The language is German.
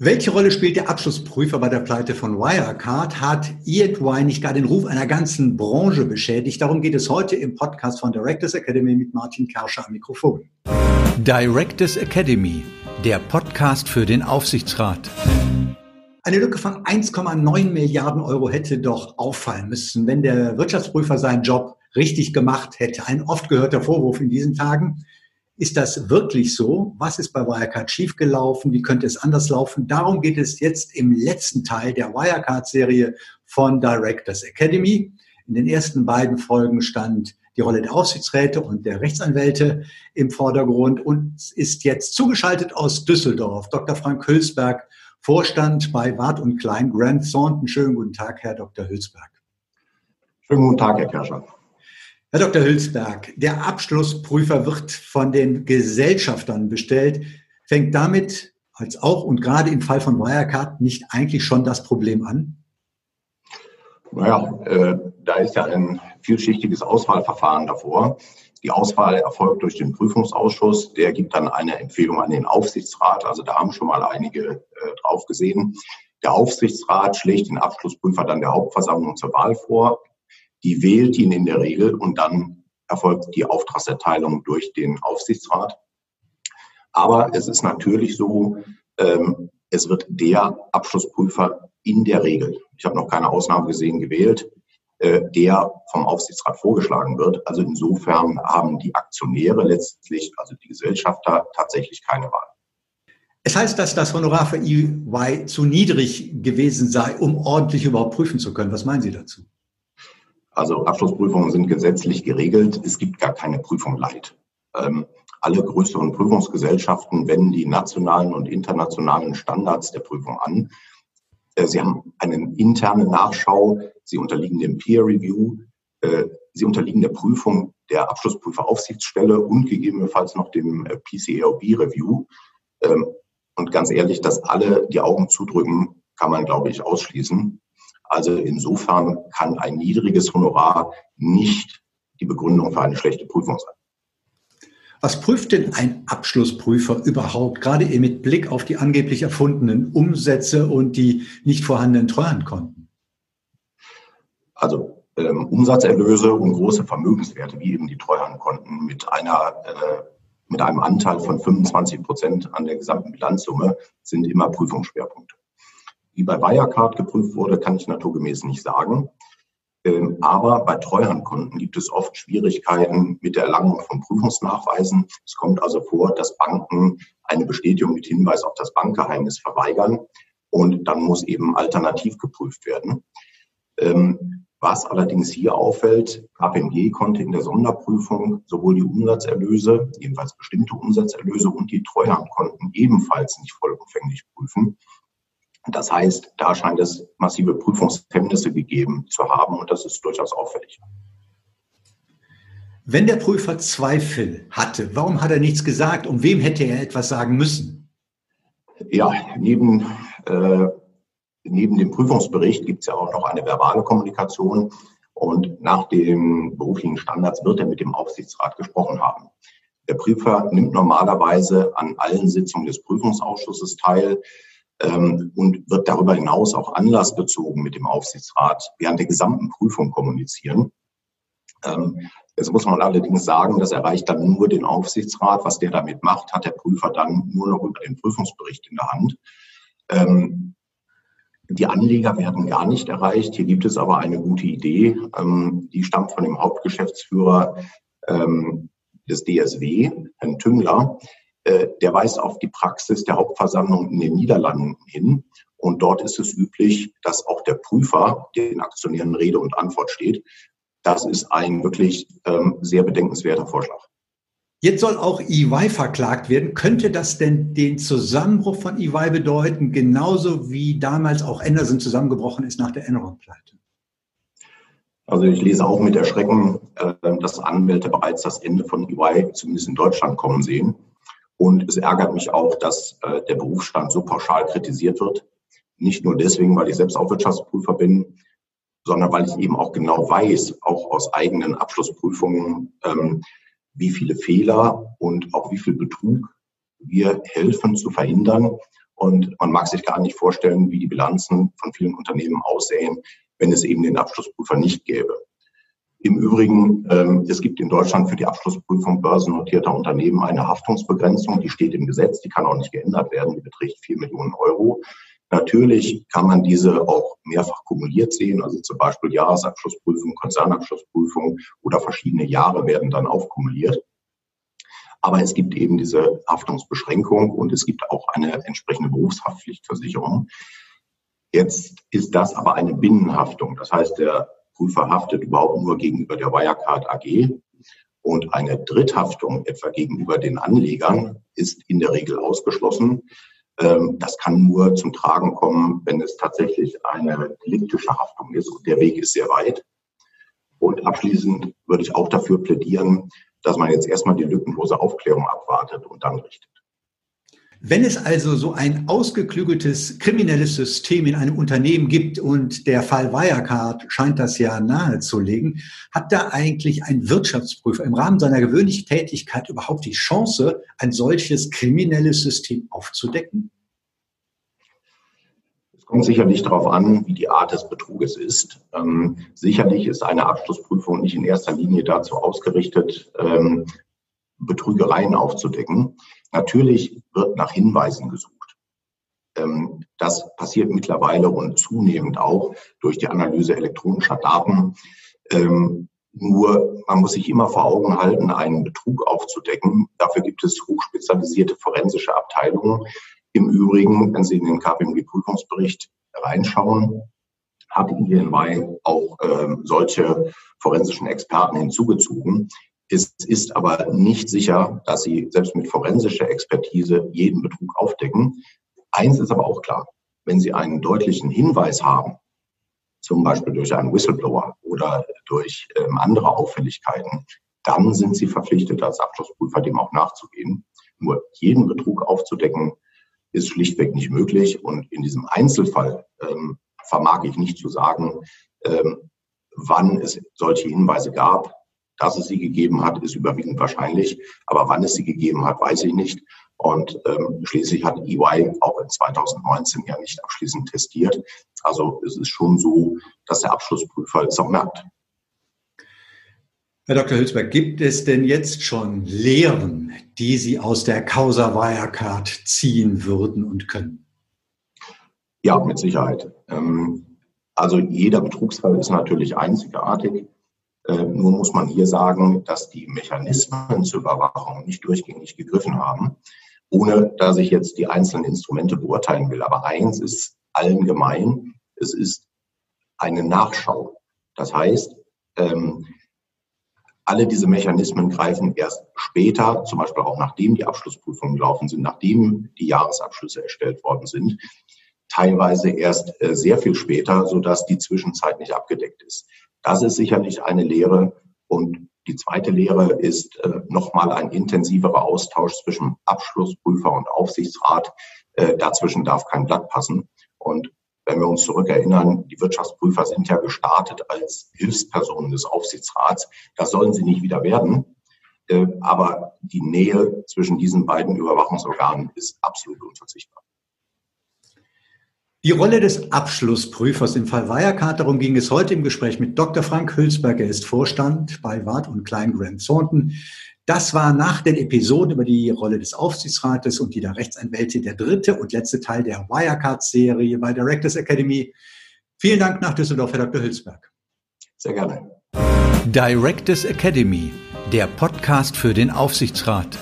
Welche Rolle spielt der Abschlussprüfer bei der Pleite von Wirecard? Hat EY nicht gar den Ruf einer ganzen Branche beschädigt? Darum geht es heute im Podcast von Directors Academy mit Martin Kerscher am Mikrofon. Directors Academy, der Podcast für den Aufsichtsrat. Eine Lücke von 1,9 Milliarden Euro hätte doch auffallen müssen, wenn der Wirtschaftsprüfer seinen Job richtig gemacht hätte. Ein oft gehörter Vorwurf in diesen Tagen. Ist das wirklich so? Was ist bei Wirecard schiefgelaufen? Wie könnte es anders laufen? Darum geht es jetzt im letzten Teil der Wirecard-Serie von Directors Academy. In den ersten beiden Folgen stand die Rolle der Aufsichtsräte und der Rechtsanwälte im Vordergrund und ist jetzt zugeschaltet aus Düsseldorf Dr. Frank Hülsberg, Vorstand bei Wart und Klein Grant Thornton. Schönen guten Tag, Herr Dr. Hülsberg. Schönen guten Tag, Herr Kerscher. Herr Dr. Hülsberg, der Abschlussprüfer wird von den Gesellschaftern bestellt. Fängt damit als auch und gerade im Fall von Wirecard nicht eigentlich schon das Problem an? Naja, äh, da ist ja ein vielschichtiges Auswahlverfahren davor. Die Auswahl erfolgt durch den Prüfungsausschuss. Der gibt dann eine Empfehlung an den Aufsichtsrat. Also da haben schon mal einige äh, drauf gesehen. Der Aufsichtsrat schlägt den Abschlussprüfer dann der Hauptversammlung zur Wahl vor die wählt ihn in der Regel und dann erfolgt die Auftragserteilung durch den Aufsichtsrat. Aber es ist natürlich so, ähm, es wird der Abschlussprüfer in der Regel, ich habe noch keine Ausnahme gesehen, gewählt, äh, der vom Aufsichtsrat vorgeschlagen wird. Also insofern haben die Aktionäre letztlich, also die Gesellschafter, tatsächlich keine Wahl. Es heißt, dass das Honorar für EY zu niedrig gewesen sei, um ordentlich überhaupt prüfen zu können. Was meinen Sie dazu? Also Abschlussprüfungen sind gesetzlich geregelt. Es gibt gar keine Prüfung Leid. Ähm, alle größeren Prüfungsgesellschaften wenden die nationalen und internationalen Standards der Prüfung an. Äh, sie haben eine interne Nachschau. Sie unterliegen dem Peer Review. Äh, sie unterliegen der Prüfung der Abschlussprüferaufsichtsstelle und gegebenenfalls noch dem äh, PCAOB Review. Ähm, und ganz ehrlich, dass alle die Augen zudrücken, kann man, glaube ich, ausschließen. Also insofern kann ein niedriges Honorar nicht die Begründung für eine schlechte Prüfung sein. Was prüft denn ein Abschlussprüfer überhaupt, gerade mit Blick auf die angeblich erfundenen Umsätze und die nicht vorhandenen Treuhandkonten? Also ähm, Umsatzerlöse und große Vermögenswerte, wie eben die Treuhandkonten, mit einer äh, mit einem Anteil von 25 Prozent an der gesamten Bilanzsumme sind immer Prüfungsschwerpunkte. Wie bei Wirecard geprüft wurde, kann ich naturgemäß nicht sagen. Ähm, aber bei Treuhandkonten gibt es oft Schwierigkeiten mit der Erlangung von Prüfungsnachweisen. Es kommt also vor, dass Banken eine Bestätigung mit Hinweis auf das Bankgeheimnis verweigern und dann muss eben alternativ geprüft werden. Ähm, was allerdings hier auffällt, KPMG konnte in der Sonderprüfung sowohl die Umsatzerlöse, jedenfalls bestimmte Umsatzerlöse und die Treuhandkonten ebenfalls nicht vollumfänglich prüfen. Das heißt, da scheint es massive Prüfungshemmnisse gegeben zu haben und das ist durchaus auffällig. Wenn der Prüfer Zweifel hatte, warum hat er nichts gesagt? Um wem hätte er etwas sagen müssen? Ja, neben, äh, neben dem Prüfungsbericht gibt es ja auch noch eine verbale Kommunikation. Und nach den beruflichen Standards wird er mit dem Aufsichtsrat gesprochen haben. Der Prüfer nimmt normalerweise an allen Sitzungen des Prüfungsausschusses teil ähm, und wird darüber hinaus auch anlassbezogen mit dem Aufsichtsrat während der gesamten Prüfung kommunizieren. Ähm, jetzt muss man allerdings sagen, das erreicht dann nur den Aufsichtsrat. Was der damit macht, hat der Prüfer dann nur noch über den Prüfungsbericht in der Hand. Ähm, die Anleger werden gar nicht erreicht. Hier gibt es aber eine gute Idee. Ähm, die stammt von dem Hauptgeschäftsführer ähm, des DSW, Herrn Tüngler. Äh, der weist auf die Praxis der Hauptversammlung in den Niederlanden hin. Und dort ist es üblich, dass auch der Prüfer den Aktionären Rede und Antwort steht. Das ist ein wirklich ähm, sehr bedenkenswerter Vorschlag. Jetzt soll auch EY verklagt werden. Könnte das denn den Zusammenbruch von EY bedeuten, genauso wie damals auch Anderson zusammengebrochen ist nach der Enron-Pleite? Also ich lese auch mit Erschrecken, äh, dass Anwälte bereits das Ende von EY zumindest in Deutschland kommen sehen. Und es ärgert mich auch, dass äh, der Berufsstand so pauschal kritisiert wird. Nicht nur deswegen, weil ich selbst auch Wirtschaftsprüfer bin, sondern weil ich eben auch genau weiß, auch aus eigenen Abschlussprüfungen, ähm, wie viele Fehler und auch wie viel Betrug wir helfen zu verhindern. Und man mag sich gar nicht vorstellen, wie die Bilanzen von vielen Unternehmen aussehen, wenn es eben den Abschlussprüfer nicht gäbe. Im Übrigen, ähm, es gibt in Deutschland für die Abschlussprüfung börsennotierter Unternehmen eine Haftungsbegrenzung, die steht im Gesetz, die kann auch nicht geändert werden, die beträgt vier Millionen Euro. Natürlich kann man diese auch mehrfach kumuliert sehen, also zum Beispiel Jahresabschlussprüfung, Konzernabschlussprüfung oder verschiedene Jahre werden dann aufkumuliert. Aber es gibt eben diese Haftungsbeschränkung und es gibt auch eine entsprechende Berufshaftpflichtversicherung. Jetzt ist das aber eine Binnenhaftung. Das heißt, der Prüfer haftet überhaupt nur gegenüber der Wirecard AG. Und eine Dritthaftung etwa gegenüber den Anlegern ist in der Regel ausgeschlossen. Ähm, das kann nur zum Tragen kommen, wenn es tatsächlich eine deliktische Haftung ist. Und der Weg ist sehr weit. Und abschließend würde ich auch dafür plädieren, dass man jetzt erstmal die lückenlose Aufklärung abwartet und dann richtet. Wenn es also so ein ausgeklügeltes kriminelles System in einem Unternehmen gibt und der Fall Wirecard scheint das ja nahezulegen, hat da eigentlich ein Wirtschaftsprüfer im Rahmen seiner gewöhnlichen Tätigkeit überhaupt die Chance, ein solches kriminelles System aufzudecken? Es kommt sicherlich darauf an, wie die Art des Betruges ist. Ähm, sicherlich ist eine Abschlussprüfung nicht in erster Linie dazu ausgerichtet, ähm, Betrügereien aufzudecken. Natürlich wird nach Hinweisen gesucht. Ähm, das passiert mittlerweile und zunehmend auch durch die Analyse elektronischer Daten. Ähm, nur man muss sich immer vor Augen halten, einen Betrug aufzudecken. Dafür gibt es hochspezialisierte forensische Abteilungen. Im Übrigen, wenn Sie in den KPMG-Prüfungsbericht reinschauen, hat INY auch ähm, solche forensischen Experten hinzugezogen, es ist aber nicht sicher, dass sie selbst mit forensischer Expertise jeden Betrug aufdecken. Eins ist aber auch klar, wenn Sie einen deutlichen Hinweis haben, zum Beispiel durch einen Whistleblower oder durch ähm, andere Auffälligkeiten, dann sind Sie verpflichtet, als Abschlussprüfer dem auch nachzugehen. Nur jeden Betrug aufzudecken, ist schlichtweg nicht möglich. Und in diesem Einzelfall ähm, vermag ich nicht zu sagen, ähm, wann es solche Hinweise gab. Dass es sie gegeben hat, ist überwiegend wahrscheinlich. Aber wann es sie gegeben hat, weiß ich nicht. Und ähm, schließlich hat EY auch in 2019 ja nicht abschließend testiert. Also es ist schon so, dass der Abschlussprüfer es auch merkt. Herr Dr. Hülsberg, gibt es denn jetzt schon Lehren, die Sie aus der Causa Wirecard ziehen würden und können? Ja, mit Sicherheit. Ähm, also jeder Betrugsfall ist natürlich einzigartig. Äh, nur muss man hier sagen, dass die Mechanismen zur Überwachung nicht durchgängig gegriffen haben, ohne dass ich jetzt die einzelnen Instrumente beurteilen will. Aber eins ist allen gemein, es ist eine Nachschau. Das heißt, ähm, alle diese Mechanismen greifen erst später, zum Beispiel auch nachdem die Abschlussprüfungen gelaufen sind, nachdem die Jahresabschlüsse erstellt worden sind, teilweise erst äh, sehr viel später, sodass die Zwischenzeit nicht abgedeckt ist. Das ist sicherlich eine Lehre. Und die zweite Lehre ist äh, nochmal ein intensiverer Austausch zwischen Abschlussprüfer und Aufsichtsrat. Äh, dazwischen darf kein Blatt passen. Und wenn wir uns zurückerinnern, die Wirtschaftsprüfer sind ja gestartet als Hilfspersonen des Aufsichtsrats. Das sollen sie nicht wieder werden. Äh, aber die Nähe zwischen diesen beiden Überwachungsorganen ist absolut unverzichtbar. Die Rolle des Abschlussprüfers im Fall Wirecard, darum ging es heute im Gespräch mit Dr. Frank Hülsberg. Er ist Vorstand bei Wart und Klein Grant Thornton. Das war nach den Episoden über die Rolle des Aufsichtsrates und die der Rechtsanwälte der dritte und letzte Teil der Wirecard-Serie bei Directors Academy. Vielen Dank nach Düsseldorf, Herr Dr. Hülsberg. Sehr gerne. Directors Academy, der Podcast für den Aufsichtsrat.